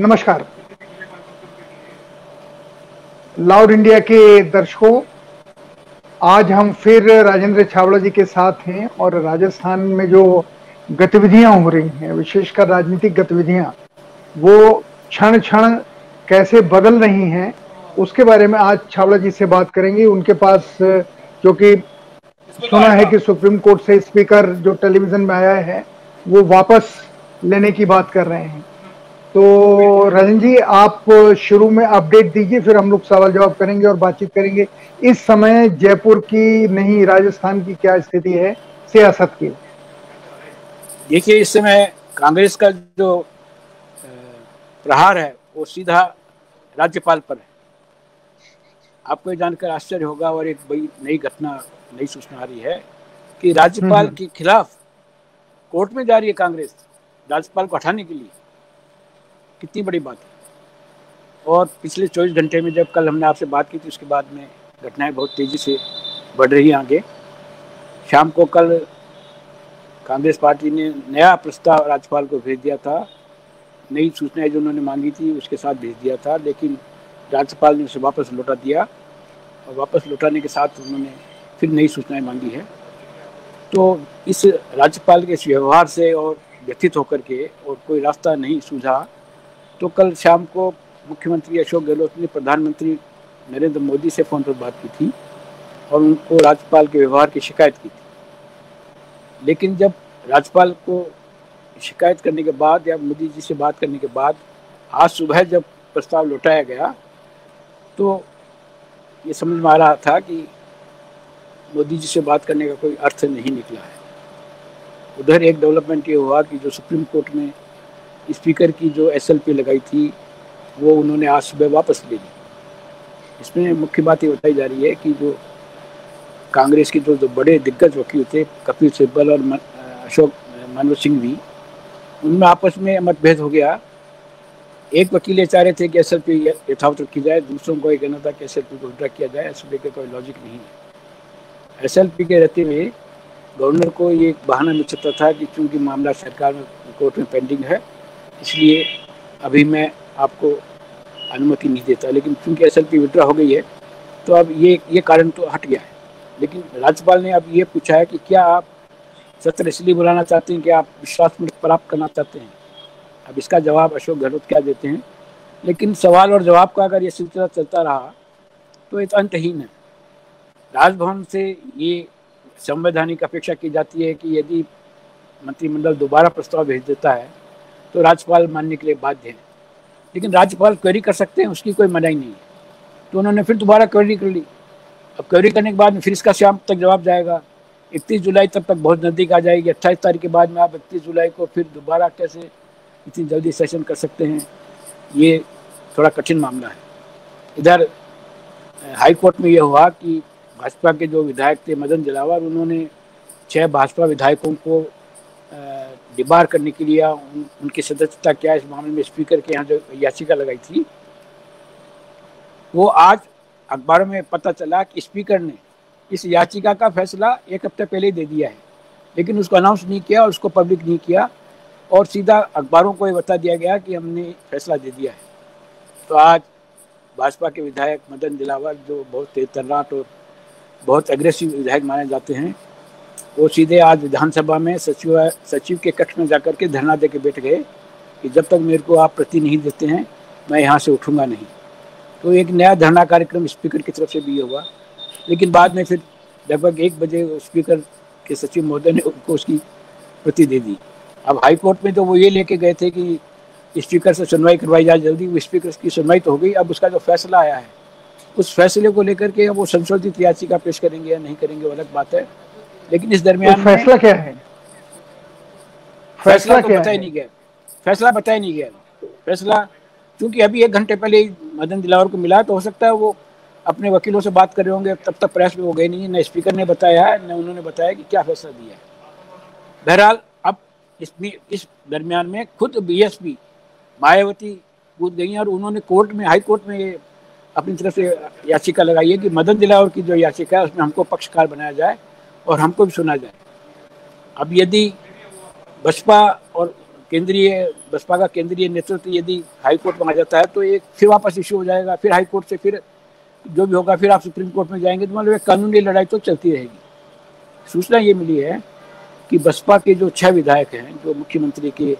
नमस्कार। Loud India के दर्शकों, आज हम फिर राजेंद्र छावड़ा जी के साथ हैं और राजस्थान में जो गतिविधियाँ हो रही हैं, विशेषकर राजनीतिक गतिविधियाँ, वो क्षण क्षण कैसे बदल रही हैं, उसके बारे में आज छावड़ा जी से बात करेंगे। उनके पास, जो कि सुना है कि सुप्रीम कोर्ट से स्पीकर जो टेलीविज़न में आया है, वो वापस लेने की बात कर रहे हैं। तो रजन जी आप शुरू में अपडेट दीजिए फिर हम लोग सवाल जवाब करेंगे और बातचीत करेंगे। इस समय जयपुर की नहीं राजस्थान की क्या स्थिति है? सियासत की। देखिए इस समय कांग्रेस का जो प्रहार है वो सीधा राज्यपाल पर है। आपको जानकर आश्चर्य होगा और एक बड़ी नई घटना नई सूचना आ रही है कि राज्यपाल हम्म। के खिलाफ कोर्ट में जा रही है कांग्रेस राज्यपाल को हटाने के लिए। कितनी बड़ी बात है। और पिछले चौबीस घंटे में जब कल हमने आपसे बात की थी, उसके बाद में घटनाएँ बहुत तेज़ी से बढ़ रही आगे। शाम को कल कांग्रेस पार्टी ने नया प्रस्ताव राज्यपाल को भेज दिया था। नई सूचनाएँ जो उन्होंने मांगी थी, उसके साथ भेज दिया था, लेकिन राज्यपाल ने उसे वापस लौटा दिया। और वापस लौटाने के साथ उन्होंने फिर नई सूचनाएँ मांगी है। तो इस राज्यपाल के इस व्यवहार से और व्यथित होकर के और कोई रास्ता नहीं सूझा। तो कल शाम को मुख्यमंत्री अशोक गहलोत ने प्रधानमंत्री नरेंद्र मोदी से फ़ोन पर बात की थी और उनको राज्यपाल के व्यवहार की शिकायत की थी। लेकिन जब राज्यपाल को शिकायत करने के बाद या मोदी जी से बात करने के बाद आज सुबह जब प्रस्ताव लौटाया गया तो ये समझ में आ रहा था कि मोदी जी से बात करने का कोई अर्थ नहीं निकला है। उधर एक डेवलपमेंट ये हुआ कि जो सुप्रीम कोर्ट में स्पीकर की जो एसएलपी लगाई थी, वो उन्होंने आज सुबह वापस ले ली इसमें मुख्य बात ये बताई जा रही है कि जो कांग्रेस के जो जो बड़े दिग्गज वकील थे, कपिल सिब्बल और अशोक, मनोज सिंह भी, उनमें आपस में मतभेद हो गया। एक वकील ये चाह रहे थे कि एस एल पी यथावत रखी जाए, दूसरों को ये कहना था कि एस एल पी को विड्रा किया जाए एस का कोई लॉजिक नहीं है। एस एल पी के रहते हुए गवर्नर को ये बहाना मिल सकता था कि चूँकि मामला सरकार में कोर्ट में पेंडिंग है इसलिए अभी मैं आपको अनुमति नहीं देता, लेकिन चूँकि एस पी विड्रा हो गई है तो अब ये ये कारण तो हट गया है। लेकिन राज्यपाल ने अब ये पूछा है कि क्या आप सत्र इसलिए बुलाना चाहते हैं कि आप विश्वास मत प्राप्त करना चाहते हैं? अब इसका जवाब अशोक गहलोत क्या देते हैं? लेकिन सवाल और जवाब का अगर ये सिलसिला चलता रहा तो ये तो अंतहीन है। राजभवन से ये संवैधानिक अपेक्षा की जाती है कि यदि मंत्रिमंडल दोबारा प्रस्ताव भेज देता है तो राज्यपाल मानने के लिए बाध्य है। लेकिन राज्यपाल क्वेरी कर सकते हैं, उसकी कोई मनाही नहीं है। तो उन्होंने फिर दोबारा क्वेरी कर ली। अब क्वेरी करने के बाद में फिर इसका शाम तक जवाब जाएगा। इकतीस जुलाई तब तक बहुत नज़दीक आ जाएगी। अट्ठाईस तारीख के बाद में आप इकतीस जुलाई को फिर दोबारा कैसे इतनी जल्दी सेशन कर सकते हैं? ये थोड़ा कठिन मामला है। इधर हाई कोर्ट में यह हुआ कि भाजपा के जो विधायक थे मदन जलावर, उन्होंने छह भाजपा विधायकों को डिबार करने के लिए उन, उनकी सदस्यता क्या इस मामले में स्पीकर के यहाँ जो याचिका लगाई थी वो आज अखबारों में पता चला कि स्पीकर ने इस याचिका का फैसला एक हफ़्ते पहले ही दे दिया है लेकिन उसको अनाउंस नहीं किया और उसको पब्लिक नहीं किया और सीधा अखबारों को ये बता दिया गया कि हमने फैसला दे दिया है। तो आज भाजपा के विधायक मदन दिलावर जो बहुत तेज तर्राट और बहुत एग्रेसिव विधायक माने जाते हैं वो सीधे आज विधानसभा में सचिव सचिव के कक्ष में जाकर के धरना दे के बैठ गए कि जब तक मेरे को आप प्रति नहीं देते हैं, मैं यहाँ से उठूँगा नहीं। तो एक नया धरना कार्यक्रम स्पीकर की तरफ़ से भी हुआ। लेकिन बाद में फिर लगभग एक बजे स्पीकर के सचिव महोदय ने उनको उसकी प्रति दे दी। अब हाईकोर्ट में तो वो ये लेके गए थे कि स्पीकर से सुनवाई करवाई जाए जल्दी, वो स्पीकर की सुनवाई तो हो गई। अब उसका जो फैसला आया है, उस फैसले को लेकर के वो संशोधित याचिका पेश करेंगे या नहीं करेंगे, वो अलग बात है। लेकिन इस दरमियान तो फैसला क्या है? फैसला तो बताया नहीं गया। फैसला बताया नहीं गया। फैसला क्योंकि अभी एक घंटे पहले मदन दिलावर को मिला तो हो सकता है वो अपने वकीलों से बात कर रहे होंगे। तब तक प्रेस में वो गए नहीं है न स्पीकर ने बताया है न उन्होंने बताया कि क्या फैसला दिया है। बहरहाल इसमें इस दरमियान में खुद बीएसपी मायावती कूद गई और उन्होंने कोर्ट में हाई कोर्ट में ये अपनी तरफ़ से याचिका लगाई है कि मदन दिलावर की जो याचिका है उसमें हमको पक्षकार बनाया जाए। और हमको भी सुना जाए। अब यदि बसपा और केंद्रीय, बसपा का केंद्रीय नेतृत्व यदि हाई कोर्ट में आ जाता है तो एक फिर वापस इश्यू हो जाएगा। फिर हाई कोर्ट से फिर जो भी होगा, फिर आप सुप्रीम कोर्ट में जाएँगे तो मतलब एक कानूनी लड़ाई तो चलती रहेगी। सूचना ये मिली है कि बसपा के जो छह विधायक हैं, जो मुख्यमंत्री के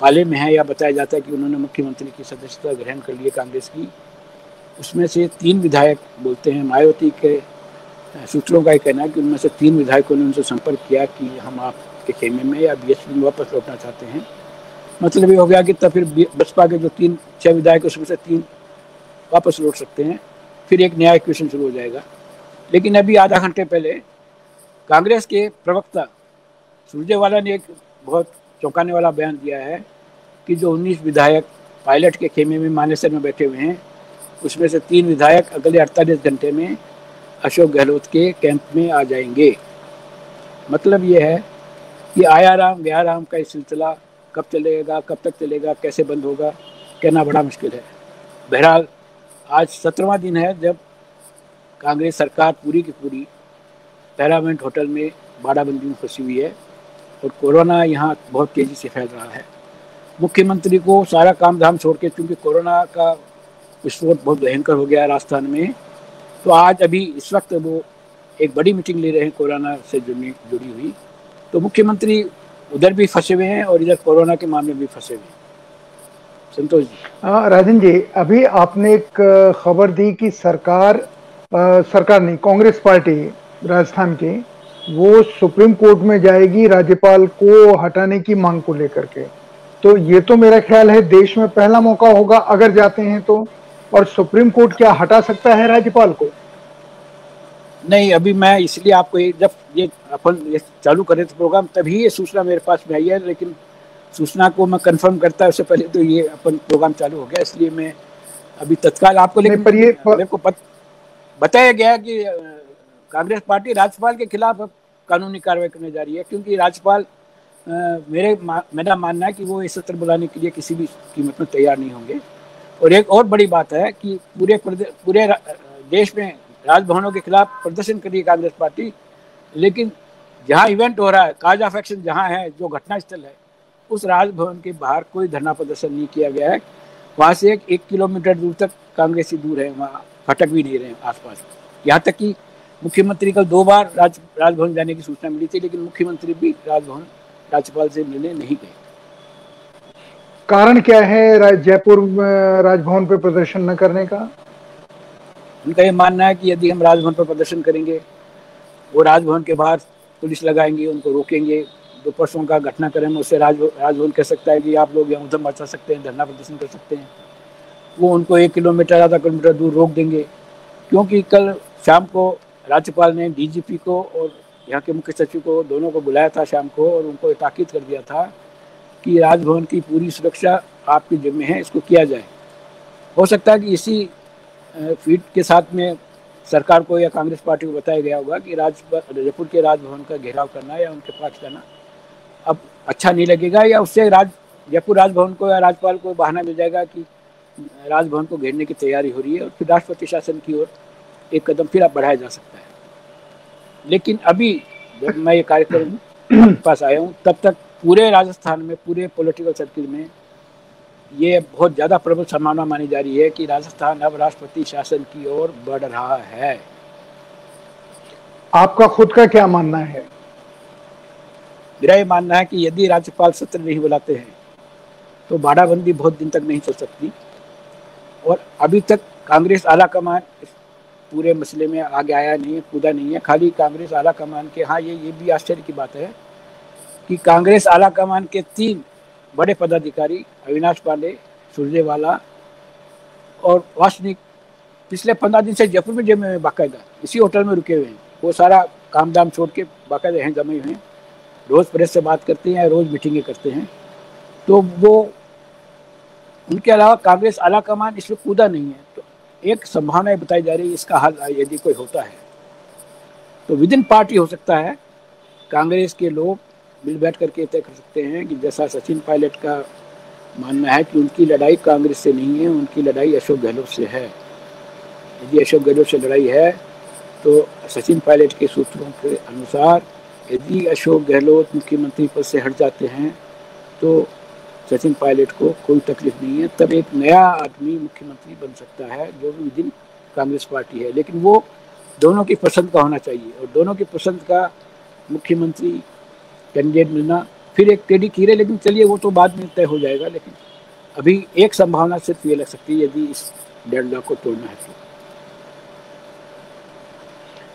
पाले में हैं या बताया जाता है कि उन्होंने मुख्यमंत्री की सदस्यता ग्रहण कर ली है कांग्रेस की, उसमें से तीन विधायक बोलते हैं, मायावती के सूत्रों का ये कहना है कि उनमें से तीन विधायकों ने उनसे संपर्क किया कि हम आपके खेमे में या बीएसपी में वापस लौटना चाहते हैं। मतलब ये हो गया कि तब फिर बसपा के जो तीन, छह विधायक उसमें से तीन वापस लौट सकते हैं। फिर एक नया इक्वेशन शुरू हो जाएगा। लेकिन अभी आधा घंटे पहले कांग्रेस के प्रवक्ता सुरजेवाला ने एक बहुत चौंकाने वाला बयान दिया है कि जो 19 विधायक पायलट के खेमे में मानेसर में बैठे हुए हैं, उसमें से तीन विधायक अगले 48 घंटे में अशोक गहलोत के कैंप में आ जाएँगे। मतलब ये है कि आयाराम व्याराम का सिलसिला कब चलेगा, कब तक चलेगा, कैसे बंद होगा, कहना बड़ा मुश्किल है। बहरहाल, आज सत्रहवा दिन है जब कांग्रेस सरकार पूरी की पूरी पैरामेंट होटल में बाड़ाबंदी में फंसी हुई है और कोरोना यहाँ बहुत तेज़ी से फैल रहा है। मुख्यमंत्री को सारा काम धाम छोड़ के, क्योंकि कोरोना का विस्फोट बहुत भयंकर हो गया राजस्थान में तो आज अभी इस वक्त वो एक बड़ी मीटिंग ले रहे हैं कोरोना से जुड़ी जुड़ी हुई। तो मुख्यमंत्री उधर भी फंसे हुए हैं और इधर कोरोना के मामले भी फंसे हुए हैं। संतोष जी। राजन जी अभी आपने एक खबर दी कि सरकार आ, सरकार नहीं कांग्रेस पार्टी राजस्थान की वो सुप्रीम कोर्ट में जाएगी राज्यपाल को हटाने की मांग को लेकर के। तो ये तो मेरा ख्याल है देश में पहला मौका होगा अगर जाते हैं तो। और सुप्रीम कोर्ट क्या हटा सकता है राज्यपाल को? नहीं अभी मैं इसलिए आपको ये जब ये अपन ये चालू करें तो प्रोग्राम तभी ये सूचना मेरे पास में आई है लेकिन सूचना को मैं कंफर्म करता उससे पहले तो ये अपन प्रोग्राम चालू हो गया इसलिए मैं अभी तत्काल आपको लेकिन पर ये मेरे को पत, बताया गया कि कांग्रेस पार्टी राज्यपाल के खिलाफ कानूनी कार्रवाई करने जा रही है क्योंकि राज्यपाल मेरे मेरा मानना है कि वो इस सत्र बुलाने के लिए किसी भी कीमत में तैयार नहीं होंगे। और एक और बड़ी बात है कि पूरे पूरे देश में राजभवनों के खिलाफ प्रदर्शन करी कांग्रेस पार्टी। लेकिन जहाँ इवेंट हो रहा है काज ऑफ़ एक्शन जहाँ है जो घटनास्थल है उस राजभवन के बाहर कोई धरना प्रदर्शन नहीं किया गया है। वहाँ से एक, एक किलोमीटर दूर तक कांग्रेसी दूर है वहाँ फटक भी नहीं रहे हैं आसपास। यहाँ तक कि मुख्यमंत्री कल दो बार राज राजभवन जाने की सूचना मिली थी लेकिन मुख्यमंत्री भी राजभवन राज्यपाल से मिलने नहीं गए। कारण क्या है जयपुर राजभवन पर प्रदर्शन न करने का? उनका ये मानना है कि यदि हम राजभवन पर प्रदर्शन करेंगे, वो राजभवन के बाहर पुलिस लगाएँगे, उनको रोकेंगे, दो परसों का घटना करें उससे राज राजभवन कह सकता है कि आप लोग यहाँ उधम मचा सकते हैं, धरना प्रदर्शन कर सकते हैं। वो उनको एक किलोमीटर, आधा किलोमीटर दूर रोक देंगे। क्योंकि कल शाम को राज्यपाल ने डीजीपी को और यहाँ के मुख्य सचिव को, दोनों को बुलाया था शाम को और उनको ताकीद कर दिया था कि राजभवन की पूरी सुरक्षा आपके जिम्मे है, इसको किया जाए। हो सकता है कि इसी फीट के साथ में सरकार को या कांग्रेस पार्टी को बताया गया होगा कि राज, जयपुर के राजभवन का घेराव करना या उनके पास जाना। अब अच्छा नहीं लगेगा या उससे राज, जयपुर राजभवन को या राज्यपाल को बहाना मिल जाएगा कि राजभवन को घेरने की तैयारी हो रही है और फिर राष्ट्रपति शासन की ओर एक कदम फिर आप बढ़ाया जा सकता है। लेकिन अभी जब मैं ये कार्यक्रम पास आया हूँ, तब तक पूरे राजस्थान में पूरे पॉलिटिकल सर्किल में ये बहुत ज़्यादा प्रबल संभावना मानी जा रही है कि राजस्थान अब राष्ट्रपति शासन की ओर बढ़ रहा है। आपका खुद का क्या मानना है? मेरा ये मानना है कि यदि राज्यपाल सत्र नहीं बुलाते हैं तो बाड़ाबंदी बहुत दिन तक नहीं चल सकती। और अभी तक कांग्रेस आला कमान पूरे मसले में आगे आया नहीं है कूदा नहीं है। खाली कांग्रेस आला कमान के हाँ ये ये भी आश्चर्य की बात है कि कांग्रेस आला कमान के तीन बड़े पदाधिकारी, अविनाश पांडे सुरजेवाला और वासनिक, पिछले पंद्रह दिन से जयपुर में जमे हुए बाकायदा, इसी होटल में रुके हुए हैं। वो सारा काम दाम छोड़ के बाकायदा हैं जमे हुए हैं। रोज़ प्रेस से बात करते हैं, रोज़ मीटिंगें करते हैं। तो वो, उनके अलावा कांग्रेस आला कमान इसमें कूदा नहीं है। तो एक संभावना बताई जा रही है, इसका हल यदि कोई होता है। तो विद इन पार्टी हो सकता है, कांग्रेस के लोग मिल बैठ करके तय कर सकते हैं कि जैसा सचिन पायलट का मानना है कि उनकी लड़ाई कांग्रेस से नहीं है, उनकी लड़ाई अशोक गहलोत से है। यदि अशोक गहलोत से लड़ाई है तो सचिन पायलट के सूत्रों के अनुसार यदि अशोक गहलोत मुख्यमंत्री पद से हट जाते हैं तो सचिन पायलट को कोई तकलीफ़ नहीं है। तब एक नया आदमी मुख्यमंत्री बन सकता है, जो भी विदिन कांग्रेस पार्टी है। लेकिन वो दोनों की पसंद का होना चाहिए और दोनों की पसंद का मुख्यमंत्री कैंडिडेट मिलना। फिर एक टेढ़ी कीरे लेकिन चलिए वो तो बाद में तय हो जाएगा लेकिन अभी एक संभावना सिर्फ़ ये लग सकती है यदि इस डेढ़ लाख को तोड़ना है तो।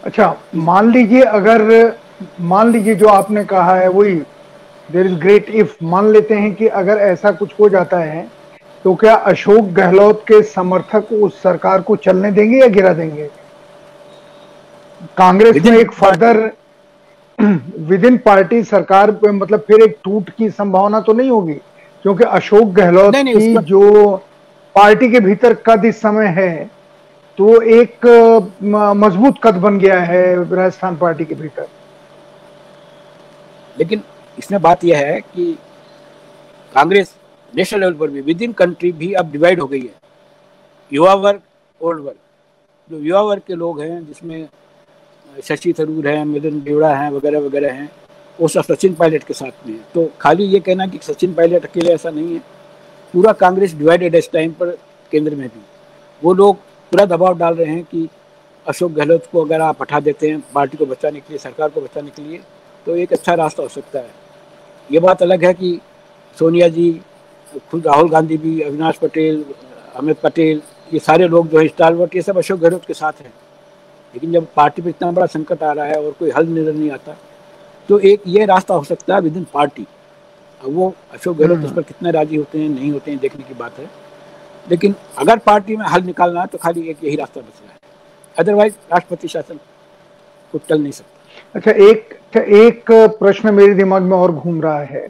अच्छा मान लीजिए अगर मान लीजिए जो आपने कहा है वही देर इज़ ग्रेट इफ़ मान लेते हैं कि अगर ऐसा कुछ हो जाता है तो क्या अशोक गहलोत के समर्थक उस सरकार को चलने देंगे या गिरा देंगे? कांग्रेस में एक फर्दर विद इन पार्टी सरकार पे मतलब फिर एक टूट की संभावना तो नहीं होगी? क्योंकि अशोक गहलोत नहीं, नहीं, की जो पार्टी के भीतर कद इस समय है तो एक मज़बूत कद बन गया है राजस्थान पार्टी के भीतर। लेकिन इसमें बात यह है कि कांग्रेस नेशनल लेवल पर भी विद इन कंट्री भी अब डिवाइड हो गई है। युवा वर्ग ओल्ड वर्ग। जो युवा वर्ग के लोग हैं जिसमें शशि थरूर हैं मिलन देवड़ा हैं, वगैरह वगैरह हैं, वो सब सचिन पायलट के साथ में है। तो खाली ये कहना कि सचिन पायलट अकेले ऐसा नहीं है। पूरा कांग्रेस डिवाइडेड है इस टाइम पर केंद्र में भी। वो लोग पूरा दबाव डाल रहे हैं कि अशोक गहलोत को अगर आप हटा देते हैं पार्टी को बचाने के लिए, सरकार को बचाने के लिए तो एक अच्छा रास्ता हो सकता है। ये बात अलग है कि सोनिया जी, खुद राहुल गांधी भी, अविनाश पटेल, अमित पटेल, ये सारे लोग जो है स्टालवर्ट ये सब अशोक गहलोत के साथ हैं। लेकिन जब पार्टी पर इतना बड़ा संकट आ रहा है और कोई हल नज़र नहीं आता तो एक ये रास्ता हो सकता है विद इन पार्टी। अब वो अशोक गहलोत उस पर कितने राज़ी होते हैं नहीं होते हैं देखने की बात है। लेकिन अगर पार्टी में हल निकालना है तो खाली एक यही रास्ता बच रहा है। अदरवाइज़ राष्ट्रपति शासन को टल नहीं सकता। अच्छा एक अच्छा, एक प्रश्न मेरे दिमाग में और घूम रहा है।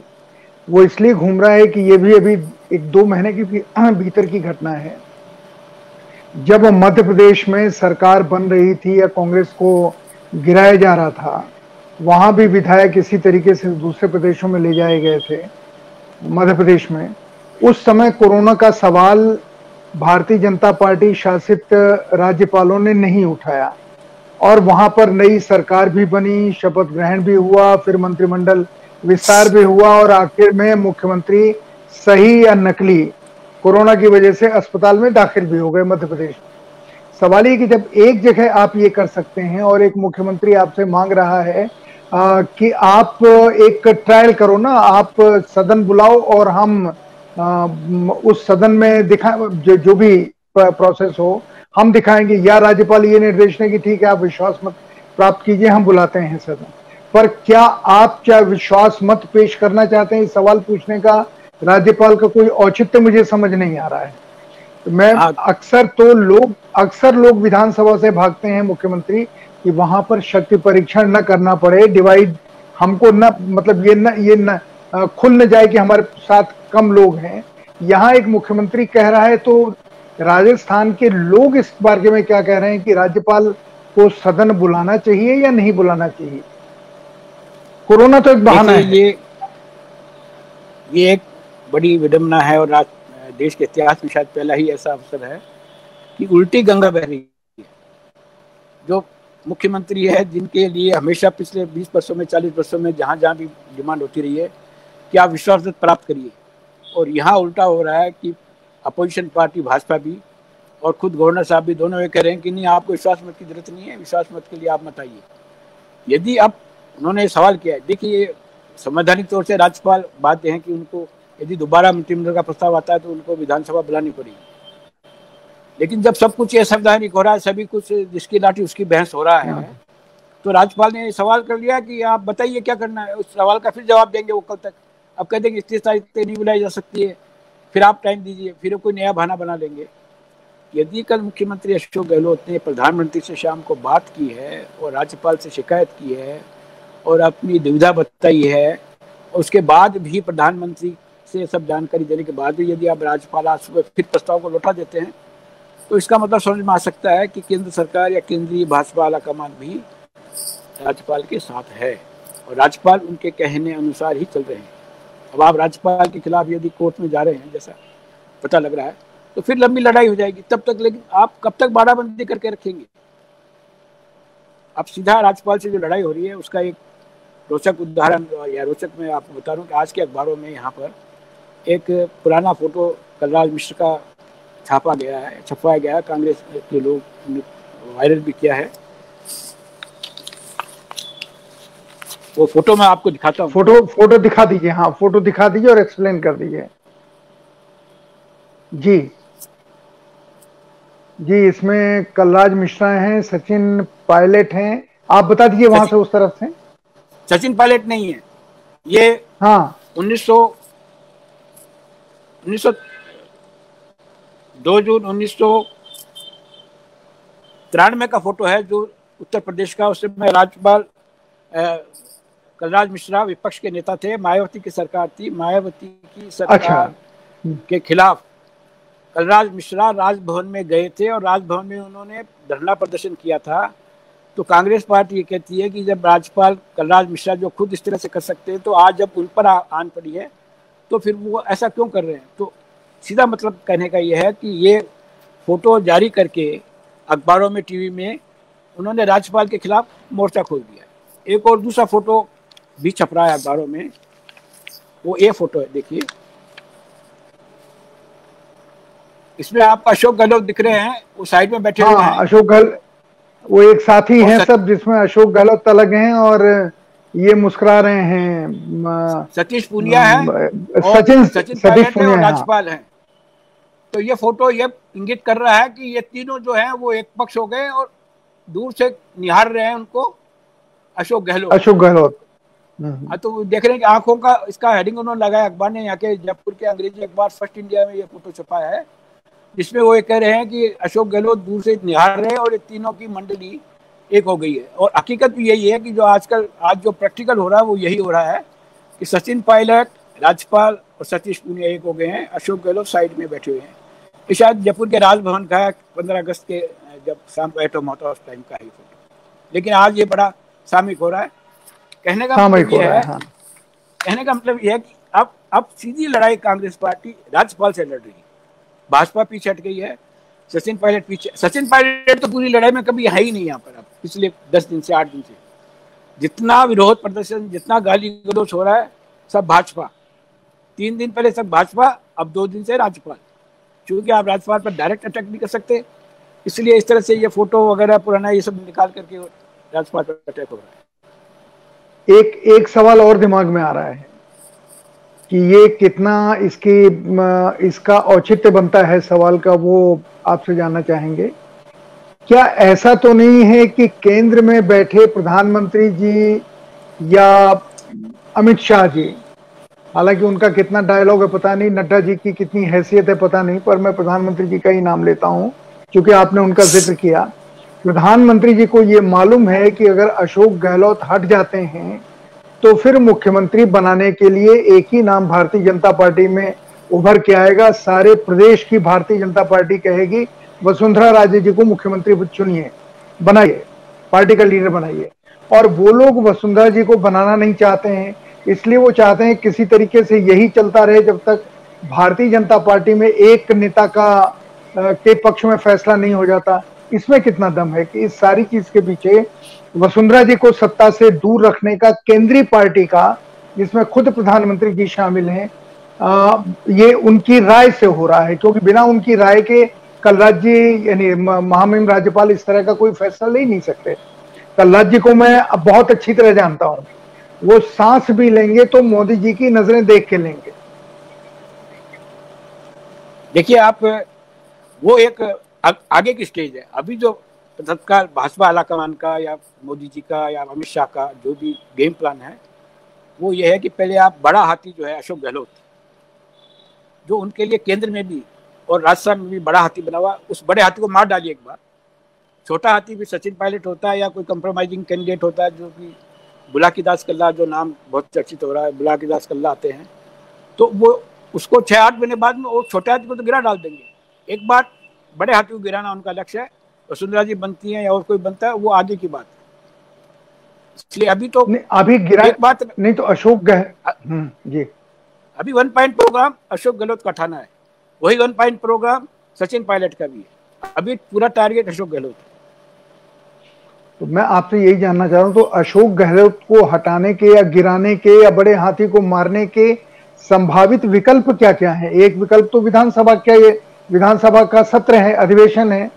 वो इसलिए घूम रहा है कि ये भी अभी एक दो महीने की भीतर की घटना है। जब मध्य प्रदेश में सरकार बन रही थी या कांग्रेस को गिराया जा रहा था, वहाँ भी विधायक इसी तरीके से दूसरे प्रदेशों में ले जाए गए थे, मध्य प्रदेश में। उस समय कोरोना का सवाल भारतीय जनता पार्टी शासित राज्यपालों ने नहीं उठाया। और वहाँ पर नई सरकार भी बनी, शपथ ग्रहण भी हुआ, फिर मंत्रिमंडल विस्तार भी हुआ, और आखिर में मुख्यमंत्री सही या नकली कोरोना की वजह से अस्पताल में दाखिल भी हो गए मध्य प्रदेश। सवाल ये कि जब एक जगह आप ये कर सकते हैं और एक मुख्यमंत्री आपसे मांग रहा है आ, कि आप एक ट्रायल करो ना आप सदन बुलाओ और हम आ, उस सदन में दिखा जो, जो भी प्रोसेस हो हम दिखाएँगे। या राज्यपाल ये निर्देश दें कि ठीक है आप विश्वास मत प्राप्त कीजिए हम बुलाते हैं सदन। पर क्या आप क्या विश्वास मत पेश करना चाहते हैं इस सवाल पूछने का? राज्यपाल का कोई औचित्य मुझे समझ नहीं आ रहा है। तो मैं। अक्सर तो लोग अक्सर लोग विधानसभा से भागते हैं मुख्यमंत्री कि वहाँ पर शक्ति परीक्षण न करना पड़े डिवाइड हमको न मतलब ये न ये न खुल न जाए कि हमारे साथ कम लोग हैं। यहाँ एक मुख्यमंत्री कह रहा है तो राजस्थान के लोग इस बारे में क्या कह रहे हैं कि राज्यपाल को सदन बुलाना चाहिए या नहीं बुलाना चाहिए? कोरोना तो एक बहाना है। ये ये एक बड़ी विडम्बना है और राज, देश के इतिहास में शायद पहला ही ऐसा अवसर है कि उल्टी गंगा बह रही है। जो मुख्यमंत्री है जिनके लिए हमेशा पिछले 20 वर्षों में 40 वर्षों में जहाँ जहाँ भी डिमांड होती रही है कि आप विश्वास प्राप्त करिए? और यहाँ उल्टा हो रहा है कि अपोजिशन पार्टी भाजपा भी और खुद गवर्नर साहब भी दोनों ये कह रहे हैं कि नहीं आपको विश्वास मत की ज़रूरत नहीं है विश्वास मत के लिए आप मत आइए। यदि आप उन्होंने सवाल किया है देखिए संवैधानिक तौर से राज्यपाल बाध्य हैं कि उनको यदि दोबारा मंत्रिमंडल का प्रस्ताव आता है तो उनको विधानसभा बुलानी पड़ेगी लेकिन जब सब कुछ असंवैधानिक हो रहा है सभी कुछ जिसकी लाठी उसकी बहस हो रहा है हाँ। तो राज्यपाल ने सवाल कर लिया कि आप बताइए क्या करना है? उस सवाल का फिर जवाब देंगे वो कल तक। अब कह देंगे इस तारीख तक नहीं बुलाई जा सकती है। फिर आप टाइम दीजिए फिर कोई नया बहाना बना लेंगे। यदि कल मुख्यमंत्री अशोक गहलोत ने प्रधानमंत्री से शाम को बात की है और राज्यपाल से शिकायत की है और अपनी दुविधा बताई है उसके बाद भी प्रधानमंत्री से सब जानकारी देने के बाद भी यदि आप राज्यपाल आज सुबह फिर प्रस्ताव को लौटा देते हैं तो इसका मतलब समझ में आ सकता है कि केंद्र सरकार या केंद्रीय भाजपा वाला कमान भी राज्यपाल के साथ है और राज्यपाल उनके कहने अनुसार ही चल रहे हैं। अब आप राज्यपाल के खिलाफ यदि कोर्ट में जा रहे हैं, जैसा पता लग रहा है तो फिर लंबी लड़ाई हो जाएगी। तब तक लेकिन आप कब तक बाड़ाबंदी करके रखेंगे? अब सीधा राज्यपाल से जो लड़ाई हो रही है, उसका एक रोचक उदाहरण या रोचक मैं आपको बता रहा हूँ कि आज के अखबारों में यहाँ पर एक पुराना फ़ोटो कलराज मिश्र का छापा गया है छपवाया गया है कांग्रेस के लोग वायरल भी किया है। वो फ़ोटो मैं आपको दिखाता हूँ। फ़ोटो फ़ोटो दिखा दीजिए हाँ फ़ोटो दिखा दीजिए और एक्सप्लेन कर दीजिए। जी। जी इसमें कलराज मिश्रा हैं सचिन पायलट हैं। आप बता दीजिए वहाँ से उस तरफ़ से। सचिन पायलट नहीं है। ये हाँ। उन्नीस सौ उन्नीस सौ दो जून उन्नीस सौ तिरानवे का फ़ोटो है जो उत्तर प्रदेश का उस समय राज्यपाल कलराज मिश्रा विपक्ष के नेता थे मायावती की सरकार थी मायावती की सरकार अच्छा। के खिलाफ कलराज मिश्रा राजभवन में गए थे और राजभवन में उन्होंने धरना प्रदर्शन किया था तो कांग्रेस पार्टी ये कहती है कि जब राज्यपाल कलराज मिश्रा जो खुद इस तरह से कर सकते हैं तो आज जब उन पर आन पड़ी है तो फिर वो ऐसा क्यों कर रहे हैं? तो सीधा मतलब कहने का ये है कि ये फ़ोटो जारी करके अखबारों में टीवी में उन्होंने राज्यपाल के खिलाफ मोर्चा खोल दिया एक और दूसरा फ़ोटो भी छप रहा है अखबारों में। वो ये फ़ोटो है देखिए। इसमें आप अशोक गहलोत दिख रहे हैं वो साइड में बैठे हाँ, हुए हैं अशोक गहलोत वो एक साथी हैं सब जिसमें अशोक गहलोत अलग हैं और ये मुस्कुरा रहे हैं सतीश पुनिया है सचिन सतीश पुनिया हाँ। राज्यपाल हैं। तो ये फ़ोटो ये इंगित कर रहा है कि ये तीनों जो हैं वो एक पक्ष हो गए और दूर से निहार रहे हैं उनको अशोक गहलोत। अशोक गहलोत। हाँ तो देख रहे हैं कि आँखों का इसका हेडिंग उन्होंने लगाया अखबार ने यहाँ के जयपुर के अंग्रेज़ी अखबार फ़र्स्ट इंडिया में ये फ़ोटो छपा है। जिसमें वो ये कह रहे हैं कि अशोक गहलोत दूर से निहार रहे हैं और ये तीनों की मंडली एक हो गई है। और हकीकत भी यही है कि जो आजकल आज जो प्रैक्टिकल हो रहा है वो यही हो रहा है कि सचिन पायलट राज्यपाल और सतीश पुनिया एक हो गए हैं। अशोक गहलोत साइड में बैठे हुए हैं। ये शायद जयपुर के राजभवन का है पंद्रह अगस्त के जब शाम को होता उस टाइम का ही फ़ोटो लेकिन आज ये बड़ा सामयिक हो रहा है। कहने का मतलब ये है हाँ। कहने का मतलब ये है कि अब अब सीधी लड़ाई कांग्रेस पार्टी राज्यपाल से लड़ रही है। भाजपा पीछे हट गई है सचिन पायलट पीछे सचिन पायलट तो पूरी लड़ाई में कभी है ही नहीं यहाँ पर। पिछले दस दिन से, आठ दिन से। जितना विरोध प्रदर्शन, जितना गाली गलोच हो रहा है, सब भाजपा। तीन दिन पहले सब भाजपा, अब दो दिन से राज्यपाल। क्योंकि आप राज्यपाल पर डायरेक्ट अटैक नहीं कर सकते, इसलिए इस तरह से ये फ़ोटो वगैरह पुराना ये सब निकाल करके राज्यपाल पर अटैक हो रहा है। एक एक सवाल और दिमाग में आ रहा है कि ये कितना इसकी, इसका औचित्य बनता है सवाल का, वो आपसे जानना चाहेंगे। क्या ऐसा तो नहीं है कि केंद्र में बैठे प्रधानमंत्री जी या अमित शाह जी? हालाँकि उनका कितना डायलॉग है पता नहीं, नड्डा जी की कितनी हैसियत है पता नहीं, पर मैं प्रधानमंत्री जी का ही नाम लेता हूँ, क्योंकि आपने उनका ज़िक्र किया। प्रधानमंत्री जी को ये मालूम है कि अगर अशोक गहलोत हट जाते हैं तो फिर मुख्यमंत्री बनाने के लिए एक ही नाम भारतीय जनता पार्टी में उभर के आएगा। सारे प्रदेश की भारतीय जनता पार्टी कहेगी वसुंधरा राजे जी को मुख्यमंत्री चुनिए, बनाइए, पार्टी का लीडर बनाइए। और वो लोग वसुंधरा जी को बनाना नहीं चाहते हैं, इसलिए वो चाहते हैं किसी तरीके से यही चलता रहे जब तक भारतीय जनता पार्टी में एक नेता का के पक्ष में फैसला नहीं हो जाता। इसमें कितना दम है कि इस सारी चीज़ के पीछे वसुंधरा जी को सत्ता से दूर रखने का केंद्रीय पार्टी का, जिसमें खुद प्रधानमंत्री जी शामिल हैं ये उनकी राय से हो रहा है, क्योंकि बिना उनकी राय के कलराज जी यानी महामहिम राज्यपाल इस तरह का कोई फैसला ले नहीं सकते। कलराज जी को मैं अब बहुत अच्छी तरह जानता हूँ। वो सांस भी लेंगे तो मोदी जी की नज़रें देख के लेंगे। देखिए, आप, वो एक आगे की स्टेज है। अभी जो तत्काल भाजपा आलाकमान का या मोदी जी का या अमित शाह का जो भी गेम प्लान है, वो ये है कि पहले आप बड़ा हाथी जो है, अशोक गहलोत, जो उनके लिए केंद्र में भी और राजस्थान में भी बड़ा हाथी बना हुआ उस बड़े हाथी को मार डालिए एक बार। छोटा हाथी भी सचिन पायलट होता है या कोई कंप्रोमाइजिंग कैंडिडेट होता है जो कि बुलाकी दास कल्ला जो नाम बहुत चर्चित हो रहा है बुलाकी दास कल्ला आते हैं तो वो उसको छः आठ महीने बाद में वो छोटे हाथी को तो गिरा डाल देंगे। एक बार बड़े हाथी को गिराना उनका लक्ष्य है वसुंधरा जी बनती है या और कोई बनता है वो आगे की बात है। इसलिए अभी तो अभी गिरा एक बात नहीं तो अशोक गह हम्म, जी। अभी one point programme Ashok Gehlot का ठाना है। वही one point programme Sachin Pilot का भी है। अभी पूरा टारगेट अशोक गहलोत तो मैं आपसे यही जानना चाह रहा हूँ तो अशोक गहलोत को हटाने के या गिराने के या बड़े हाथी को मारने के संभावित विकल्प क्या क्या है? एक विकल्प तो विधानसभा क्या ये, विधानसभा का सत्र है, अधिवेशन है।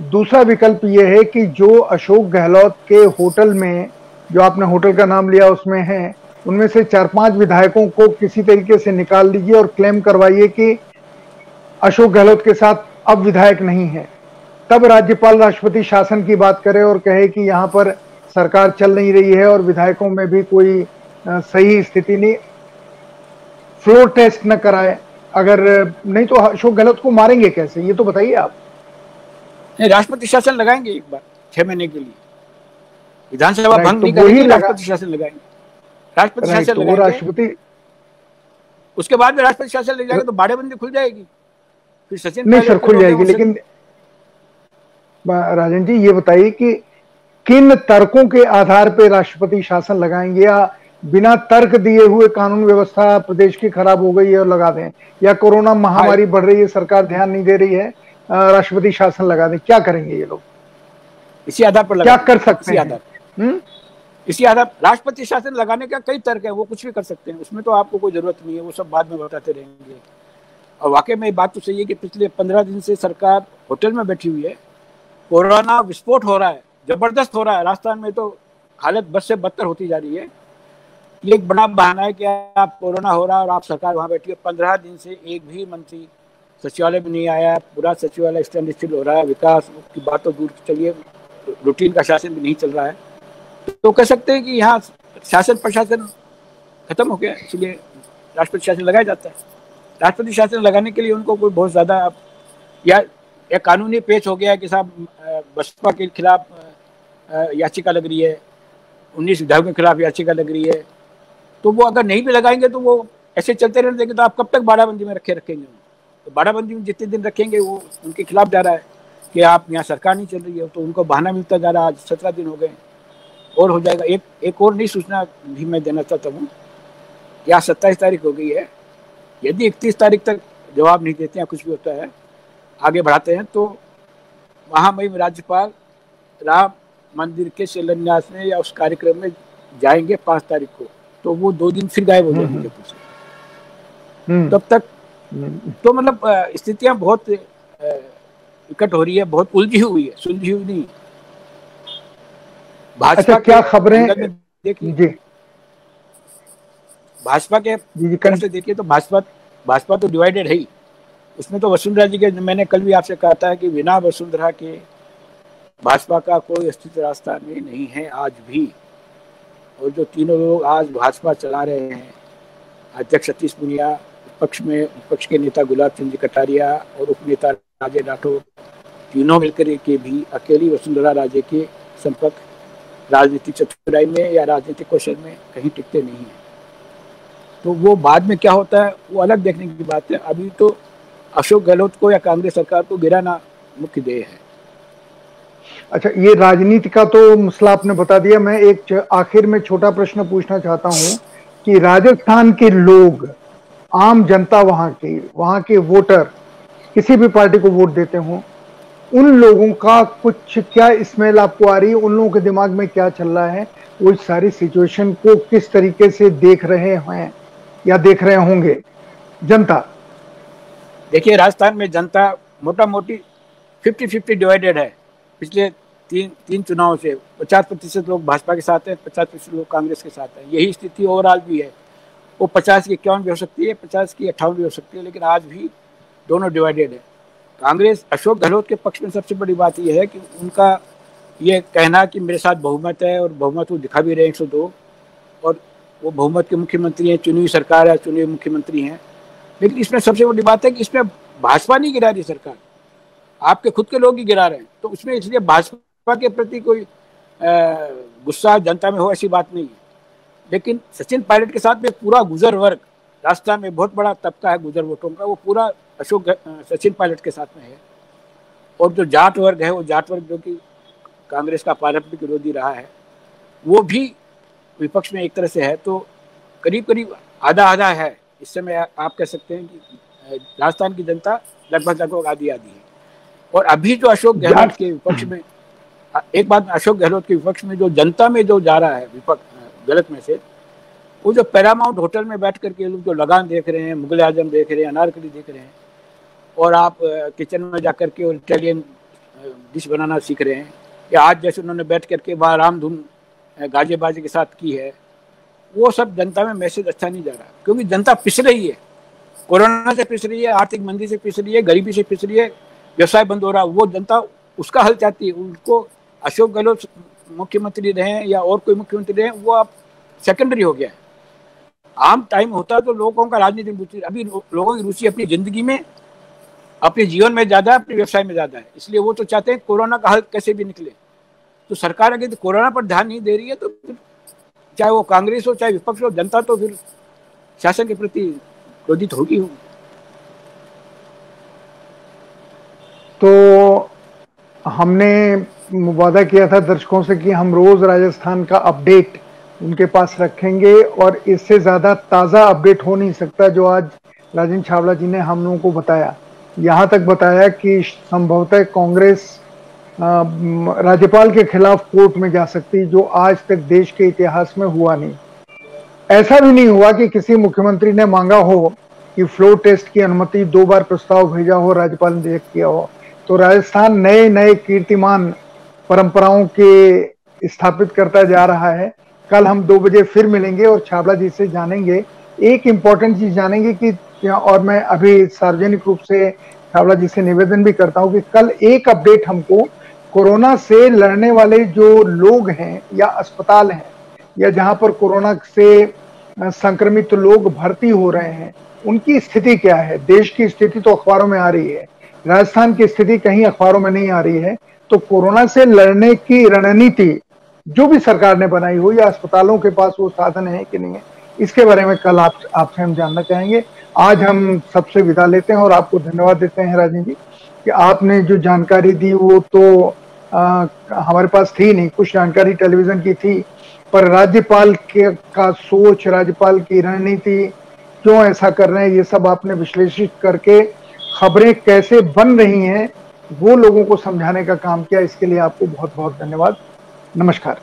दूसरा विकल्प ये है कि जो अशोक गहलोत के होटल में, जो आपने होटल का नाम लिया उसमें है, उनमें से चार पाँच विधायकों को किसी तरीके से निकाल दीजिए और क्लेम करवाइए कि अशोक गहलोत के साथ अब विधायक नहीं है। तब राज्यपाल राष्ट्रपति शासन की बात करे और कहे कि यहाँ पर सरकार चल नहीं रही है और विधायकों में भी कोई सही स्थिति नहीं। फ्लोर टेस्ट न कराए। अगर नहीं तो अशोक गहलोत को मारेंगे कैसे? ये तो बताइए आप। राष्ट्रपति शासन लगाएँगे एक बार छह महीने के लिए। विधानसभा भंग तो नहीं करेंगे राष्ट्रपति शासन लगाएँगे। राष्ट्रपति शासन तो राष्ट्रपति उसके बाद में राष्ट्रपति शासन लग जाएगा तो बाड़ेबंदी खुल जाएगी। फिर सचिन नहीं सर खुल जाएगी लेकिन राजन जी ये बताइए कि किन तर्कों के आधार पर राष्ट्रपति शासन लगाएँगे या बिना तर्क दिए हुए कानून व्यवस्था प्रदेश की खराब हो गई है और लगा दें? या कोरोना महामारी बढ़ रही है सरकार ध्यान नहीं दे रही है राष्ट्रपति शासन लगा दें? क्या करेंगे ये लोग? इसी आधार पर क्या कर सकते हैं? हम्म? इसी आधार राष्ट्रपति शासन लगाने का कई तर्क है वो कुछ भी कर सकते हैं। उसमें तो आपको कोई ज़रूरत नहीं है वो सब बाद में बताते रहेंगे। और वाकई में बात तो सही है कि पिछले पंद्रह दिन से सरकार होटल में बैठी हुई है। कोरोना विस्फोट हो रहा है, ज़बरदस्त हो रहा है। राजस्थान में तो हालत बस से बदतर होती जा रही है। ये एक बड़ा बहाना है कि आप कोरोना हो रहा है और आप सरकार वहाँ बैठी है। पंद्रह दिन से एक भी मंत्री सचिवालय में नहीं आया। पूरा सचिवालय स्टैंड स्टिल हो रहा है। विकास की बात तो दूर चलिए। रूटीन का शासन भी नहीं चल रहा है। तो कह सकते हैं कि यहाँ शासन प्रशासन खत्म हो गया इसलिए राष्ट्रपति शासन लगाया जाता है। राष्ट्रपति शासन लगाने के लिए उनको कोई बहुत ज़्यादा या एक कानूनी पेच हो गया है कि साहब बसपा के खिलाफ याचिका लग रही है, उन्नीस विधायकों के खिलाफ याचिका लग रही है तो वो अगर नहीं भी लगाएँगे तो वो ऐसे चलते रहने देंगे तो आप कब तक बाड़ाबंदी में रखे रखेंगे तो बाड़ाबंदी में जितने दिन रखेंगे, वो उनके खिलाफ जा रहा है कि आप यहाँ सरकार नहीं चल रही है तो उनको बहाना मिलता जा रहा है, आज सत्रह दिन हो गए, और हो जाएगा। एक एक और नई सूचना भी मैं देना चाहता हूँ, कि आज सत्ताईस तारीख हो गई है यदि इकतीस तारीख तक जवाब नहीं देते हैं कुछ भी होता है आगे बढ़ाते हैं तो वहाँ में राज्यपाल राम मंदिर के शिलान्यास में या उस कार्यक्रम में जाएँगे पाँच तारीख को। तो वो दो दिन फिर गायब हो जाएँगे जयपुर से। हम्म। तब तक हम्म। तो मतलब स्थितियाँ बहुत इकट हो रही है बहुत उलझी हुई है सुलझी हुई नहीं। भाजपा अच्छा, क्या खबरें? देखिए। भाजपा के से देखिए तो भाजपा भाजपा तो डिवाइडेड है ही। उसमें तो वसुंधरा जी के, मैंने कल भी आपसे कहा था कि बिना वसुंधरा के भाजपा का कोई अस्तित्व रास्ता में नहीं है आज भी। और जो तीनों लोग आज भाजपा चला रहे हैं, अध्यक्ष सतीश पुनिया, विपक्ष में, विपक्ष के नेता गुलाब चंद कटारिया और उप नेता राजे राठौर, तीनों मिलकर के भी अकेली वसुंधरा राजे के संपर्क, राजनीतिक चतुराई में या राजनीतिक कौशल में कहीं टिकते नहीं है। तो वो बाद में क्या होता है, वो अलग देखने की बात है। अभी तो अशोक गहलोत को या कांग्रेस सरकार को गिराना मुख्य ध्येय है। अच्छा ये राजनीति का तो मसला आपने बता दिया। मैं एक आखिर में छोटा प्रश्न पूछना चाहता हूँ कि राजस्थान के लोग, आम जनता वहाँ के वहाँ के वोटर, किसी भी पार्टी को वोट देते हों, उन लोगों का कुछ क्या स्मेल आपको आ रही है? उन लोगों के दिमाग में क्या चल रहा है? वो सारी सिचुएशन को किस तरीके से देख रहे हैं? या देख रहे होंगे? जनता। देखिए, राजस्थान में जनता मोटा मोटी फिफ्टी फिफ्टी डिवाइडेड है। पिछले तीन तीन चुनाव से पचास प्रतिशत लोग भाजपा के साथ हैं, पचास प्रतिशत लोग कांग्रेस के साथ हैं। यही स्थिति ओवरऑल भी है। वो पचास की इक्यावन भी हो सकती है, पचास की अट्ठावन भी हो सकती है, लेकिन आज भी दोनों डिवाइडेड है। कांग्रेस अशोक गहलोत के पक्ष में सबसे बड़ी बात यह है कि उनका ये कहना कि मेरे साथ बहुमत है और बहुमत वो दिखा भी रहे हैं एक सौ दो वो बहुमत के मुख्यमंत्री हैं, चुनी हुई सरकार है, चुने हुए मुख्यमंत्री हैं। लेकिन इसमें सबसे बड़ी बात है कि इसमें भाजपा नहीं गिरा रही सरकार। आपके खुद के लोग ही गिरा रहे हैं। तो उसमें इसलिए भाजपा के प्रति कोई गुस्सा जनता में हो ऐसी बात नहीं है। लेकिन सचिन पायलट के साथ में पूरा गुजर वर्ग, राजस्थान में बहुत बड़ा तबका है गुजर वोटों का, वो पूरा अशोक सचिन पायलट के साथ में है। और जो जाट वर्ग है, वो जाट वर्ग जो कि कांग्रेस का पारंपरिक विरोधी रहा है, वो भी विपक्ष में एक तरह से है तो करीब करीब आधा आधा है। इस समय आप कह सकते हैं कि राजस्थान की जनता लगभग लगभग आधी आधी है। और अभी जो अशोक गहलोत के विपक्ष में एक बात अशोक गहलोत के विपक्ष में जो जनता में जो जा रहा है विपक्ष गलत मैसेज वो जो पैरामाउंट होटल में बैठ करके लोग जो लगान देख रहे हैं मुगल आज़म देख रहे हैं अनारकली देख रहे हैं और आप किचन में जा करके और इटालियन डिश बनाना सीख रहे हैं या आज जैसे उन्होंने बैठ करके वहाँ राम धुन गाजे बाजे के साथ की है, वो सब जनता में मैसेज अच्छा नहीं जा रहा। क्योंकि जनता पिस रही है। कोरोना से पिस रही है, आर्थिक मंदी से पिस रही है, गरीबी से पिस रही है, व्यवसाय बंद हो रहा है वो जनता उसका हल चाहती है। उनको अशोक गहलोत मुख्यमंत्री रहे या और कोई मुख्यमंत्री रहे, वो अब सेकेंडरी हो गया है। आम टाइम होता है तो लोगों का राजनीति रुचि, अभी लोगों की रुचि अपनी ज़िंदगी में, अपने जीवन में ज़्यादा है अपने व्यवसाय में ज़्यादा है। इसलिए वो तो चाहते हैं कोरोना का हल कैसे भी निकले। तो सरकार अगर कोरोना पर ध्यान नहीं दे रही है तो फिर चाहे वो कांग्रेस हो, चाहे विपक्ष हो, जनता तो फिर शासन के प्रति क्रोधित होगी होगी तो हमने वादा किया था दर्शकों से कि हम रोज राजस्थान का अपडेट उनके पास रखेंगे और इससे ज़्यादा ताज़ा अपडेट हो नहीं सकता जो आज राजेंद्र छावला जी ने हम लोगों को बताया। यहाँ तक बताया कि संभवतः कांग्रेस राज्यपाल के खिलाफ कोर्ट में जा सकती, जो आज तक देश के इतिहास में हुआ नहीं। ऐसा भी नहीं हुआ कि किसी मुख्यमंत्री ने मांगा हो कि फ्लोर टेस्ट की अनुमति दो बार प्रस्ताव भेजा हो, राज्यपाल ने रिजेक्ट किया हो। तो राजस्थान नए नए कीर्तिमान परंपराओं के स्थापित करता जा रहा है। कल हम दो बजे फिर मिलेंगे और छाबड़ा जी से जानेंगे। एक इंपॉर्टेंट चीज़ जानेंगे कि और मैं अभी सार्वजनिक रूप से छाबड़ा जी से निवेदन भी करता हूँ कि कल एक अपडेट हमको कोरोना से लड़ने वाले जो लोग हैं या अस्पताल हैं, या जहाँ पर कोरोना से संक्रमित लोग भर्ती हो रहे हैं, उनकी स्थिति क्या है? देश की स्थिति तो अखबारों में आ रही है, राजस्थान की स्थिति कहीं अखबारों में नहीं आ रही है तो कोरोना से लड़ने की रणनीति जो भी सरकार ने बनाई हो, या अस्पतालों के पास वो साधन है कि नहीं है, इसके बारे में कल आप, आपसे हम जानना चाहेंगे। आज हम सबसे विदा लेते हैं और आपको धन्यवाद देते हैं राजेंद्र जी। कि आपने जो जानकारी दी वो तो आ, हमारे पास थी नहीं। कुछ जानकारी टेलीविज़न की थी पर राज्यपाल के का सोच राज्यपाल की रणनीति क्यों ऐसा कर रहे हैं ये सब आपने विश्लेषित करके खबरें कैसे बन रही हैं वो लोगों को समझाने का काम किया। इसके लिए आपको बहुत बहुत धन्यवाद। नमस्कार।